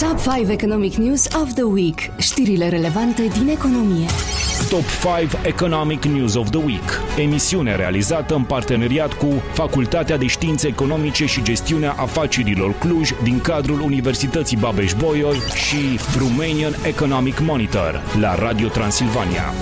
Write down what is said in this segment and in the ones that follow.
Top 5 Economic News of the Week. Știrile relevante din economie. Top 5 Economic News of the Week. Emisiune realizată în parteneriat cu Facultatea de Științe Economice și Gestiunea Afacerilor Cluj din cadrul Universității Babeș-Bolyai și Romanian Economic Monitor la Radio Transilvania.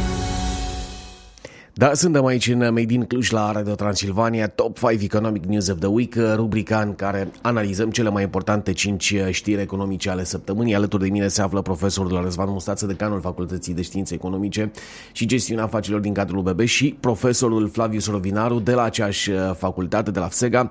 Da, suntem aici în Made in Cluj la Radio Transilvania, Top 5 Economic News of the Week, rubrica în care analizăm cele mai importante 5 știri economice ale săptămânii. Alături de mine se află profesorul Răzvan Mustață, decanul Facultății de Științe Economice și Gestiunea Afacerilor din cadrul UBB și profesorul Flavius Rovinaru de la aceeași facultate, de la FSEGA.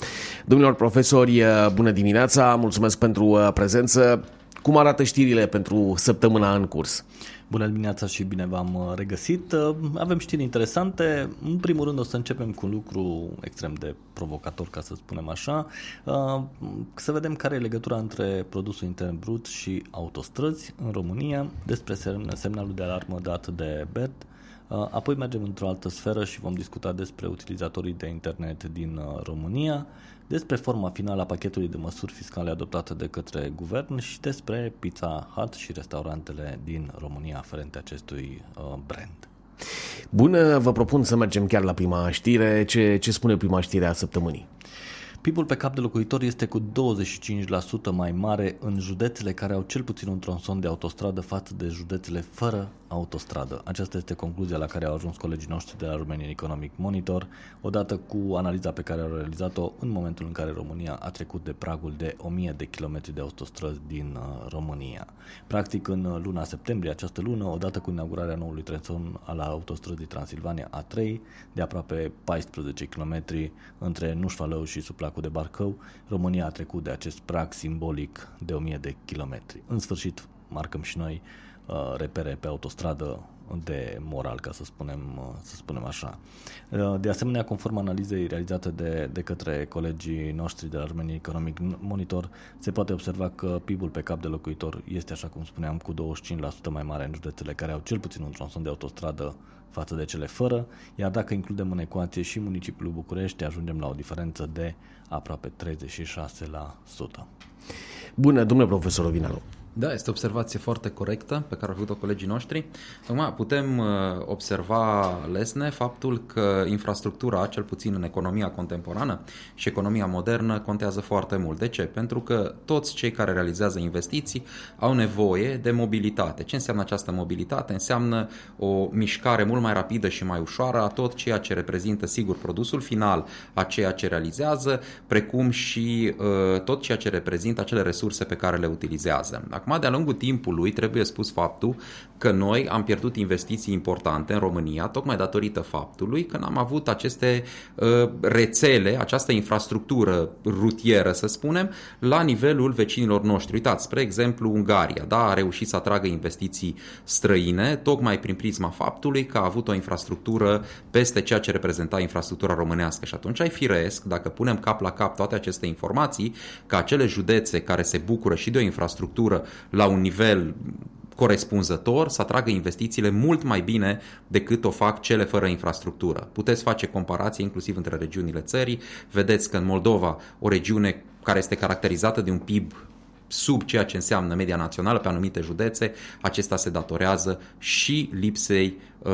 Domnilor profesori, bună dimineața, mulțumesc pentru prezență. Cum arată știrile pentru săptămâna în curs? Bună dimineața și bine v-am uh, regăsit. Uh, avem știri interesante. În primul rând o să începem cu un lucru extrem de provocator, ca să spunem așa. Uh, să vedem care e legătura între produsul intern brut și autostrăzi în România, despre semnalul de alarmă dat de BERT. Apoi mergem într-o altă sferă și vom discuta despre utilizatorii de internet din România despre forma finală a pachetului de măsuri fiscale adoptate de către guvern și despre Pizza Hut și restaurantele din România aferente acestui uh, brand. Bună, vă propun să mergem chiar la prima știre. Ce, ce spune prima știre a săptămânii? PIB-ul pe cap de locuitor este cu 25% mai mare în județele care au cel puțin un tronson de autostradă față de județele fără autostradă. Aceasta este concluzia la care au ajuns colegii noștri de la Romanian Economic Monitor, odată cu analiza pe care au realizat-o în momentul în care România a trecut de pragul de 1000 de kilometri de autostrăzi din uh, România. Practic, în luna septembrie, această lună, odată cu inaugurarea noului tronson al autostrăzii Transilvania A3, de aproape 14 km între Nușfalău și Suplacul de Barcău, România a trecut de acest prag simbolic de 1000 de kilometri. În sfârșit, marcăm și noi Uh, repere pe autostradă de moral, ca să spunem, uh, să spunem așa. Uh, de asemenea, conform analizei realizate de, de către colegii noștri de la Romania Economic Monitor, se poate observa că PIB-ul pe cap de locuitor este, așa cum spuneam, cu 25% mai mare în județele care au cel puțin un tronson de autostradă față de cele fără, iar dacă includem în ecuație și municipiul București, ajungem la o diferență de aproape 36%. Bună, domnule profesor Ovinaru. Da, este o observație foarte corectă pe care au făcut-o colegii noștri. Acum putem uh, observa lesne faptul că infrastructura, cel puțin în economia contemporană și economia modernă, contează foarte mult. De ce? Pentru că toți cei care realizează investiții au nevoie de mobilitate. Ce înseamnă această mobilitate? Înseamnă o mișcare mult mai rapidă și mai ușoară a tot ceea ce reprezintă, sigur, produsul final a ceea ce realizează, precum și uh, tot ceea ce reprezintă acele resurse pe care le utilizează. Acum, Acum, de-a lungul timpului, trebuie spus faptul că noi am pierdut investiții importante în România, tocmai datorită faptului că n-am avut aceste uh, rețele, această infrastructură rutieră, să spunem, la nivelul vecinilor noștri. Uitați, spre exemplu, Ungaria da, a reușit să atragă investiții străine, tocmai prin prisma faptului că a avut o infrastructură peste ceea ce reprezenta infrastructura românească. Și atunci ai firesc, dacă punem cap la cap toate aceste informații, că acele județe care se bucură și de o infrastructură la un nivel corespunzător să atragă investițiile mult mai bine decât o fac cele fără infrastructură. Puteți face comparații inclusiv între regiunile țării. Vedeți că în Moldova, o regiune care este caracterizată de un PIB sub ceea ce înseamnă media națională pe anumite județe, acesta se datorează și lipsei uh,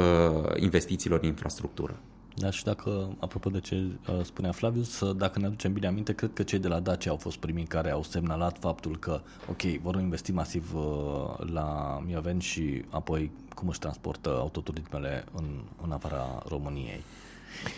investițiilor în infrastructură. Da, și dacă, apropo de ce uh, spunea Flavius, uh, dacă ne aducem bine aminte, cred că cei de la Dacia au fost primii care au semnalat faptul că, ok, vor investi masiv uh, la Miaven și apoi cum își transportă autoturismele în, în afara României.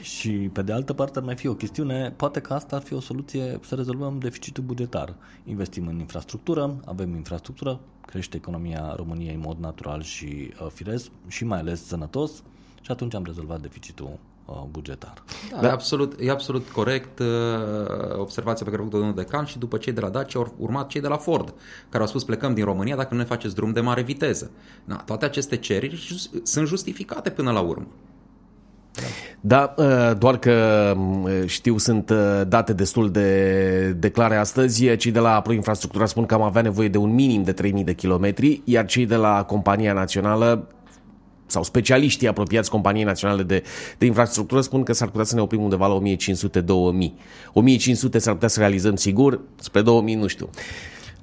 Și pe de altă parte ar mai fi o chestiune, poate că asta ar fi o soluție să rezolvăm deficitul bugetar. Investim în infrastructură, avem infrastructură, crește economia României în mod natural și uh, firesc și mai ales sănătos și atunci am rezolvat deficitul Uh, bugetar. Da, da. E, absolut, e absolut corect uh, observația pe care a făcut-o domnul Decan și după cei de la Dacia au urmat cei de la Ford, care au spus plecăm din România dacă nu ne faceți drum de mare viteză. Da, toate aceste cereri sunt justificate până la urmă. Da, uh, doar că știu, sunt date destul de, de clare astăzi. Cei de la Pro Infrastructura spun că am avea nevoie de un minim de 3000 de kilometri, iar cei de la compania națională sau specialiștii apropiați Companiei Naționale de, de Infrastructură spun că s-ar putea să ne oprim undeva la 1500-2000. 1500 s-ar putea să realizăm sigur, spre 2000 nu știu.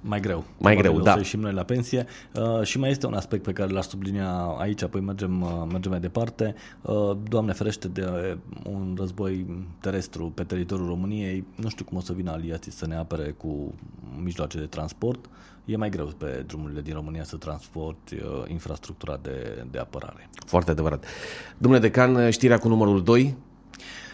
Mai greu. Mai greu, da. Să ieșim noi la pensie. Uh, și mai este un aspect pe care l-aș sublinia aici, apoi mergem, uh, mergem mai departe. Uh, Doamne ferește de un război terestru pe teritoriul României. Nu știu cum o să vină aliații să ne apere cu mijloace de transport. E mai greu pe drumurile din România să transporti uh, infrastructura de, de apărare. Foarte adevărat. Domnule Decan, știrea cu numărul 2,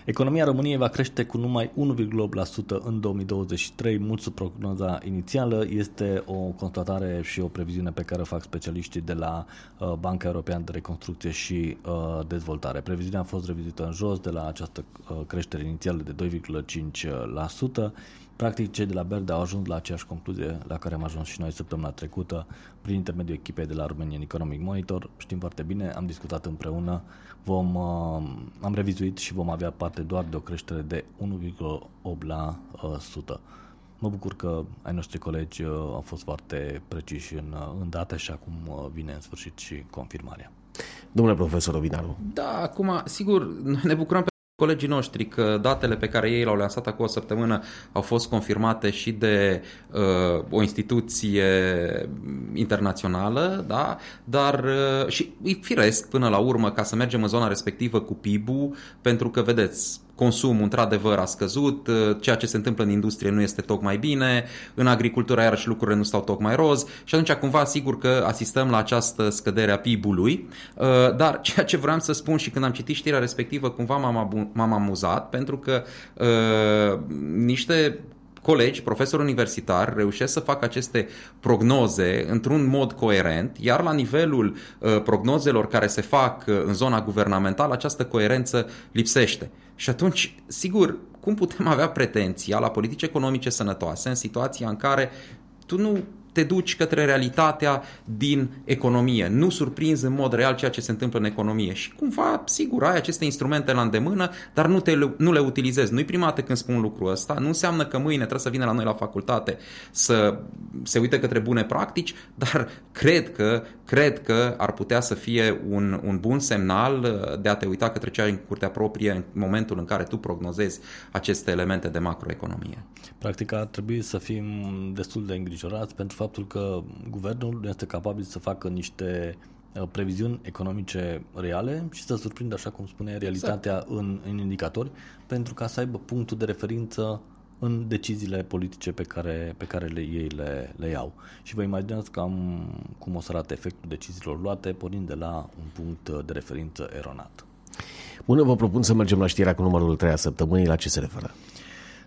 Economia României va crește cu numai 1,8% în 2023, mult sub prognoza inițială. Este o constatare și o previziune pe care o fac specialiștii de la uh, Banca Europeană de Reconstrucție și uh, Dezvoltare. Previziunea a fost revizită în jos de la această uh, creștere inițială de 2,5%. Practic, cei de la Berde au ajuns la aceeași concluzie la care am ajuns și noi săptămâna trecută prin intermediul echipei de la Romanian Economic Monitor. Știm foarte bine, am discutat împreună, vom, uh, am revizuit și vom avea parte doar de o creștere de 1,8%. Mă bucur că ai noștri colegi uh, au fost foarte preciși în, uh, în date și acum vine în sfârșit și confirmarea. Domnule profesor Ovinaru. Da, acum, sigur, noi ne bucurăm colegii noștri că datele pe care ei le-au lansat acum o săptămână au fost confirmate și de uh, o instituție internațională, da? dar uh, și e firesc până la urmă ca să mergem în zona respectivă cu PIB-ul, pentru că, vedeți, consumul într-adevăr a scăzut, uh, ceea ce se întâmplă în industrie nu este tocmai bine, în agricultură iarăși lucrurile nu stau tocmai roz și atunci cumva sigur că asistăm la această scădere a PIB-ului, uh, dar ceea ce vreau să spun și când am citit știrea respectivă cumva m-am, m-am amuzat pentru că uh, niște colegi, profesori universitari, reușesc să facă aceste prognoze într-un mod coerent, iar la nivelul uh, prognozelor care se fac uh, în zona guvernamentală, această coerență lipsește. Și atunci, sigur, cum putem avea pretenția la politici economice sănătoase în situația în care tu nu te duci către realitatea din economie. Nu surprinzi în mod real ceea ce se întâmplă în economie. Și cumva, sigur, ai aceste instrumente la îndemână, dar nu, te, nu le utilizezi. Nu-i prima dată când spun lucrul ăsta. Nu înseamnă că mâine trebuie să vină la noi la facultate să se uite către bune practici, dar cred că, cred că ar putea să fie un, un bun semnal uh, de a te uita către cea în curtea proprie în momentul în care tu prognozezi aceste elemente de macroeconomie. Practic ar trebui să fim destul de îngrijorați pentru faptul că guvernul nu este capabil să facă niște uh, previziuni economice reale și să surprindă, așa cum spune, realitatea exact. în, în indicatori, pentru ca să aibă punctul de referință în deciziile politice pe care, pe care le, ei le, le iau. Și vă imaginați cam cum o să arate efectul deciziilor luate, pornind de la un punct de referință eronat. Bună, vă propun să mergem la știrea cu numărul 3 a săptămânii. La ce se referă?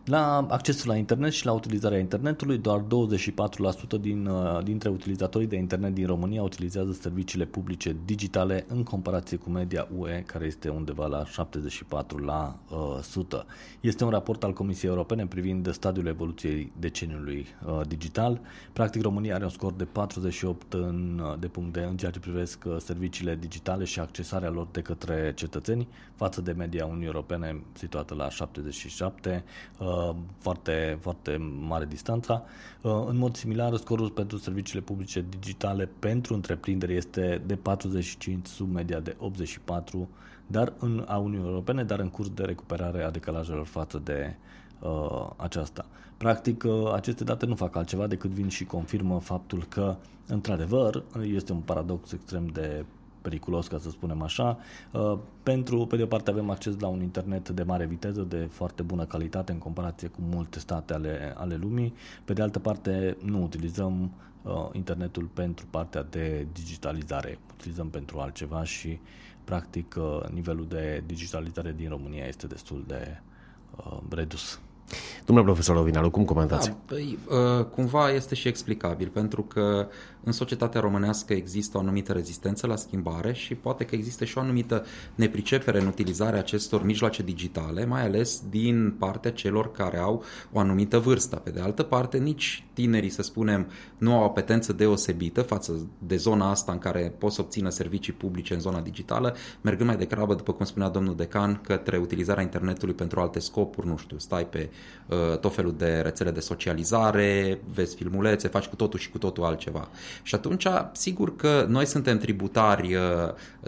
La accesul la internet și la utilizarea internetului, doar 24% din, uh, dintre utilizatorii de internet din România utilizează serviciile publice digitale în comparație cu media UE, care este undeva la 74%. La, uh, 100. Este un raport al Comisiei Europene privind stadiul evoluției deceniului uh, digital. Practic, România are un scor de 48 în, uh, de puncte în ceea ce privesc uh, serviciile digitale și accesarea lor de către cetățeni, față de media Uniunii Europene situată la 77. Uh, Uh, foarte, foarte mare distanța. Uh, în mod similar, scorul pentru serviciile publice digitale pentru întreprinderi este de 45 sub media de 84, dar în a Uniunii Europene, dar în curs de recuperare a decalajelor față de uh, aceasta. Practic, uh, aceste date nu fac altceva decât vin și confirmă faptul că, într-adevăr, este un paradox extrem de periculos, ca să spunem așa. Uh, pentru, pe de o parte, avem acces la un internet de mare viteză, de foarte bună calitate în comparație cu multe state ale, ale lumii. Pe de altă parte, nu utilizăm uh, internetul pentru partea de digitalizare, utilizăm pentru altceva și, practic, uh, nivelul de digitalizare din România este destul de redus. Domnule profesor Ovinaru, cum comentați? Da, păi, cumva este și explicabil, pentru că în societatea românească există o anumită rezistență la schimbare și poate că există și o anumită nepricepere în utilizarea acestor mijloace digitale, mai ales din partea celor care au o anumită vârstă. Pe de altă parte, nici tinerii, să spunem, nu au apetență deosebită față de zona asta în care pot să obțină servicii publice în zona digitală, mergând mai degrabă, după cum spunea domnul decan, către utilizarea internetului pentru alte scopuri, nu știu, stai pe uh, tot felul de rețele de socializare, vezi filmulețe, faci cu totul și cu totul altceva. Și atunci, sigur că noi suntem tributari uh,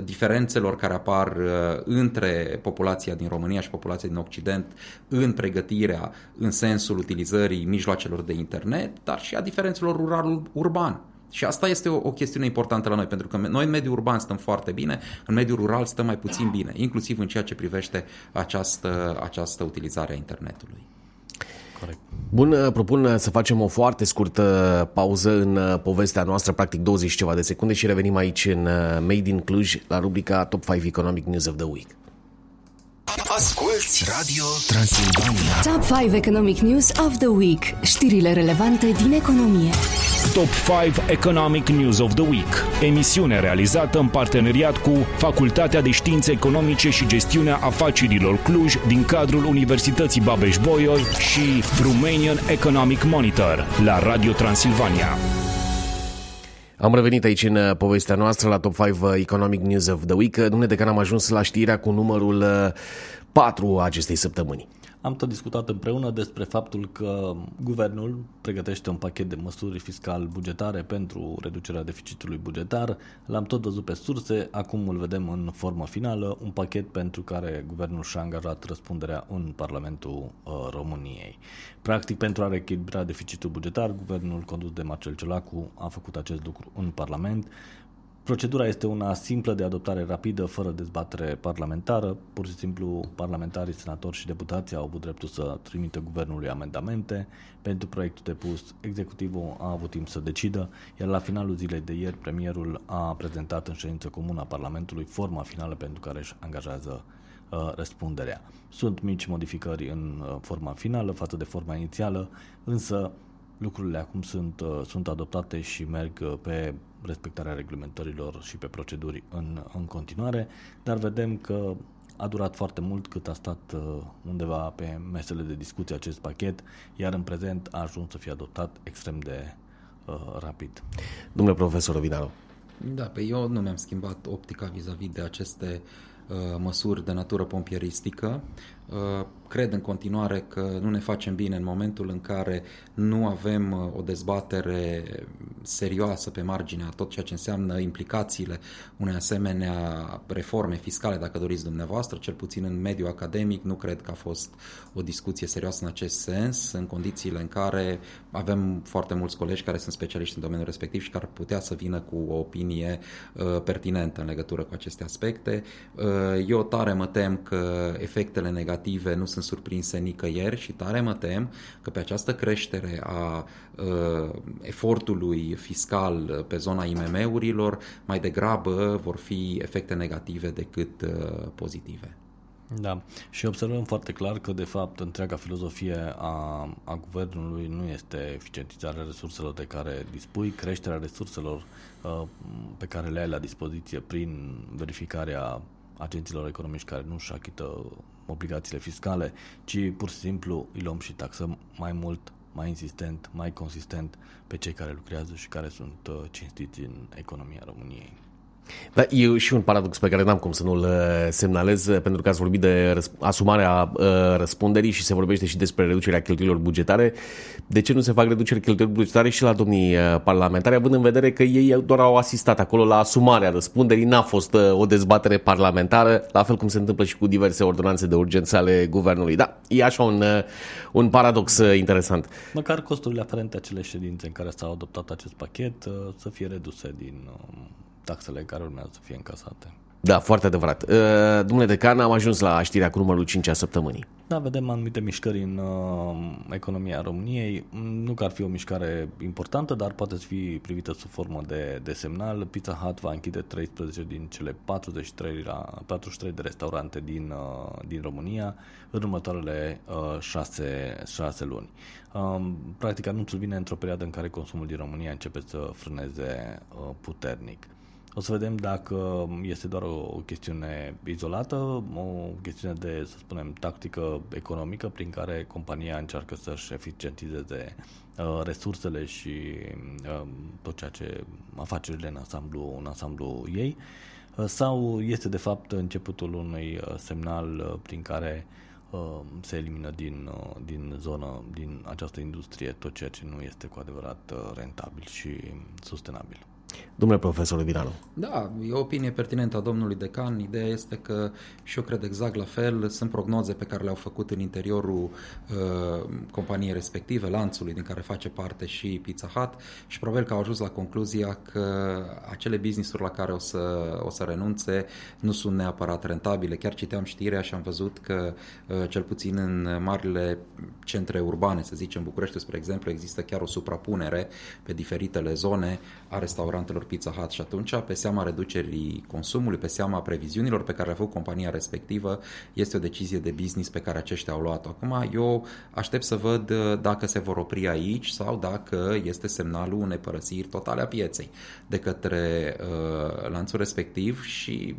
diferențelor care apar între populația din România și populația din Occident în pregătirea, în sensul utilizării mijloacelor de internet, dar și a diferențelor rural-urban. Și asta este o, o chestiune importantă la noi, pentru că noi în mediul urban stăm foarte bine, în mediul rural stăm mai puțin bine, inclusiv în ceea ce privește această, această utilizare a internetului. Corect. Bun, propun să facem o foarte scurtă pauză în povestea noastră, practic 20 ceva de secunde și revenim aici în Made in Cluj la rubrica Top 5 Economic News of the Week. Asculți Radio Transilvania. Top 5 Economic News of the Week. Știrile relevante din economie. Top 5 Economic News of the Week. Emisiune realizată în parteneriat cu Facultatea de Științe Economice și Gestiunea Afacerilor Cluj din cadrul Universității Babeș-Bolyai și Romanian Economic Monitor la Radio Transilvania. Am revenit aici în uh, povestea noastră la Top 5 uh, Economic News of the Week. Dumne de când am ajuns la știrea cu numărul 4 uh, acestei săptămâni. Am tot discutat împreună despre faptul că guvernul pregătește un pachet de măsuri fiscal bugetare pentru reducerea deficitului bugetar. L-am tot văzut pe surse, acum îl vedem în formă finală, un pachet pentru care guvernul și-a angajat răspunderea în Parlamentul uh, României. Practic, pentru a reechilibra deficitul bugetar, guvernul condus de Marcel Ciolacu a făcut acest lucru în Parlament. Procedura este una simplă de adoptare rapidă, fără dezbatere parlamentară. Pur și simplu, parlamentarii, senatori și deputații au avut dreptul să trimită guvernului amendamente. Pentru proiectul depus, executivul a avut timp să decidă, iar la finalul zilei de ieri, premierul a prezentat în ședință comună a Parlamentului forma finală pentru care își angajează uh, răspunderea. Sunt mici modificări în uh, forma finală față de forma inițială, însă lucrurile acum sunt, uh, sunt adoptate și merg uh, pe respectarea reglementărilor și pe proceduri în, în continuare, dar vedem că a durat foarte mult cât a stat uh, undeva pe mesele de discuție acest pachet, iar în prezent a ajuns să fie adoptat extrem de uh, rapid. Domnule profesor Vinaru. Da, pe eu nu mi-am schimbat optica vis-a-vis de aceste uh, măsuri de natură pompieristică. Uh, cred în continuare că nu ne facem bine în momentul în care nu avem uh, o dezbatere serioasă pe marginea tot ceea ce înseamnă implicațiile unei asemenea reforme fiscale, dacă doriți dumneavoastră, cel puțin în mediul academic, nu cred că a fost o discuție serioasă în acest sens, în condițiile în care avem foarte mulți colegi care sunt specialiști în domeniul respectiv și care putea să vină cu o opinie uh, pertinentă în legătură cu aceste aspecte. Uh, eu tare mă tem că efectele negative nu sunt surprinse nicăieri și tare mă tem că pe această creștere a uh, efortului fiscal pe zona IMM-urilor mai degrabă vor fi efecte negative decât uh, pozitive. Da, și observăm foarte clar că, de fapt, întreaga filozofie a, a guvernului nu este eficientizarea resurselor de care dispui, creșterea resurselor uh, pe care le ai la dispoziție prin verificarea agenților economici care nu își achită obligațiile fiscale, ci pur și simplu îi luăm și taxăm mai mult, mai insistent, mai consistent pe cei care lucrează și care sunt uh, cinstiți în economia României. Da, e și un paradox pe care n-am cum să nu-l uh, semnalez, uh, pentru că ați vorbit de asumarea uh, răspunderii și se vorbește și despre reducerea cheltuielor bugetare. De ce nu se fac reduceri cheltuielor bugetare și la domnii parlamentari, având în vedere că ei doar au asistat acolo la asumarea răspunderii, n-a fost o dezbatere parlamentară, la fel cum se întâmplă și cu diverse ordonanțe de urgență ale guvernului. Da, e așa un, un paradox interesant. Măcar costurile aferente acele ședințe în care s-a adoptat acest pachet să fie reduse din taxele care urmează să fie încasate. Da, foarte adevărat. Uh, domnule Decan, am ajuns la știrea cu numărul 5 a săptămânii. Da, vedem anumite mișcări în uh, economia României. Nu că ar fi o mișcare importantă, dar poate fi privită sub formă de, de semnal. Pizza Hut va închide 13 din cele 43, la, 43 de restaurante din, uh, din România în următoarele uh, 6, 6 luni. Uh, practic, anunțul vine într-o perioadă în care consumul din România începe să frâneze uh, puternic. O să vedem dacă este doar o, o chestiune izolată, o chestiune de, să spunem, tactică economică prin care compania încearcă să-și eficientizeze uh, resursele și uh, tot ceea ce afacerile în ansamblu, în ansamblu ei, uh, sau este de fapt începutul unui uh, semnal uh, prin care uh, se elimină din, uh, din zonă, din această industrie, tot ceea ce nu este cu adevărat uh, rentabil și sustenabil. Domnule profesor Vinalu. Da, e o opinie pertinentă a domnului decan. Ideea este că și eu cred exact la fel. Sunt prognoze pe care le-au făcut în interiorul uh, companiei respective, lanțului din care face parte și Pizza Hut și probabil că au ajuns la concluzia că acele business-uri la care o să, o să renunțe nu sunt neapărat rentabile. Chiar citeam știrea și am văzut că uh, cel puțin în marile centre urbane, să zicem București, spre exemplu, există chiar o suprapunere pe diferitele zone a restaurantelor restaurantelor Pizza Hut și atunci, pe seama reducerii consumului, pe seama previziunilor pe care le-a făcut compania respectivă, este o decizie de business pe care aceștia au luat-o. Acum, eu aștept să văd uh, dacă se vor opri aici sau dacă este semnalul unei părăsiri totale a pieței de către uh, lanțul respectiv și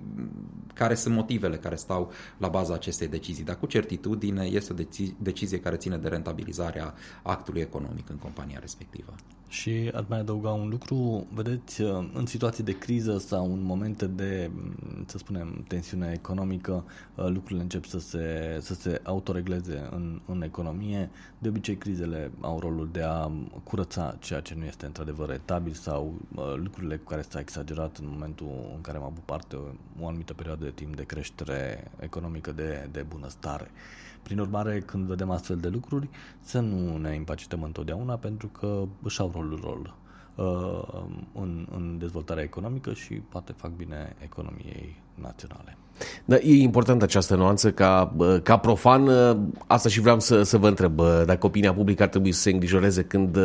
care sunt motivele care stau la baza acestei decizii. Dar cu certitudine este o decizie care ține de rentabilizarea actului economic în compania respectivă. Și ar mai adăuga un lucru, vedeți, în situații de criză sau în momente de, să spunem, tensiune economică, lucrurile încep să se, să se autoregleze în, în economie. De obicei, crizele au rolul de a curăța ceea ce nu este într-adevăr rentabil sau lucrurile cu care s-a exagerat în momentul în care am avut parte o anumită perioadă de timp de creștere economică, de, de bunăstare. Prin urmare, când vedem astfel de lucruri, să nu ne impacităm întotdeauna pentru că își au rolul rol uh, în, în dezvoltarea economică și poate fac bine economiei naționale. Da, e importantă această nuanță ca, ca profan, asta și vreau să, să vă întreb, dacă opinia publică ar trebui să se îngrijoreze când,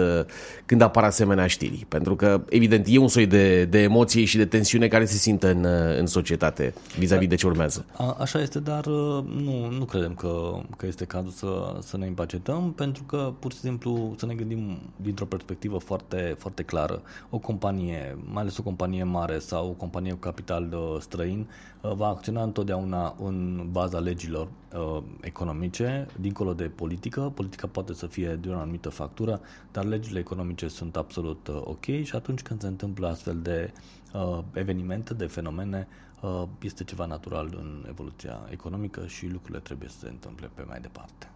când apar asemenea știri. Pentru că, evident, e un soi de, de emoție și de tensiune care se simte în, în societate vis-a-vis da. de ce urmează. A, așa este, dar nu, nu credem că, că este cazul să, să ne impacetăm, pentru că, pur și simplu, să ne gândim dintr-o perspectivă foarte, foarte clară. O companie, mai ales o companie mare sau o companie cu capital străin, va acționa funcționa întotdeauna în baza legilor uh, economice, dincolo de politică. Politica poate să fie de o anumită factură, dar legile economice sunt absolut uh, ok și atunci când se întâmplă astfel de uh, evenimente, de fenomene, uh, este ceva natural în evoluția economică și lucrurile trebuie să se întâmple pe mai departe.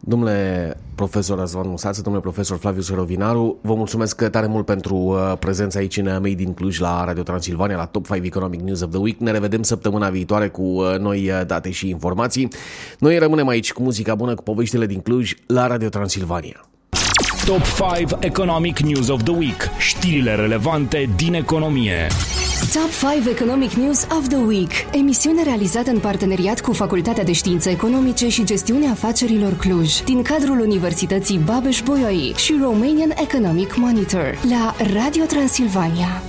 Domnule profesor Răzvan Musață, domnule profesor Flaviu Sărovinaru, vă mulțumesc tare mult pentru uh, prezența aici în Made din Cluj la Radio Transilvania, la Top 5 Economic News of the Week. Ne revedem săptămâna viitoare cu uh, noi uh, date și informații. Noi rămânem aici cu muzica bună, cu poveștile din Cluj la Radio Transilvania. Top 5 Economic News of the Week. Știrile relevante din economie. Top 5 Economic News of the Week. Emisiune realizată în parteneriat cu Facultatea de Științe Economice și Gestiunea Afacerilor Cluj, din cadrul Universității Babeș-Bolyai și Romanian Economic Monitor, la Radio Transilvania.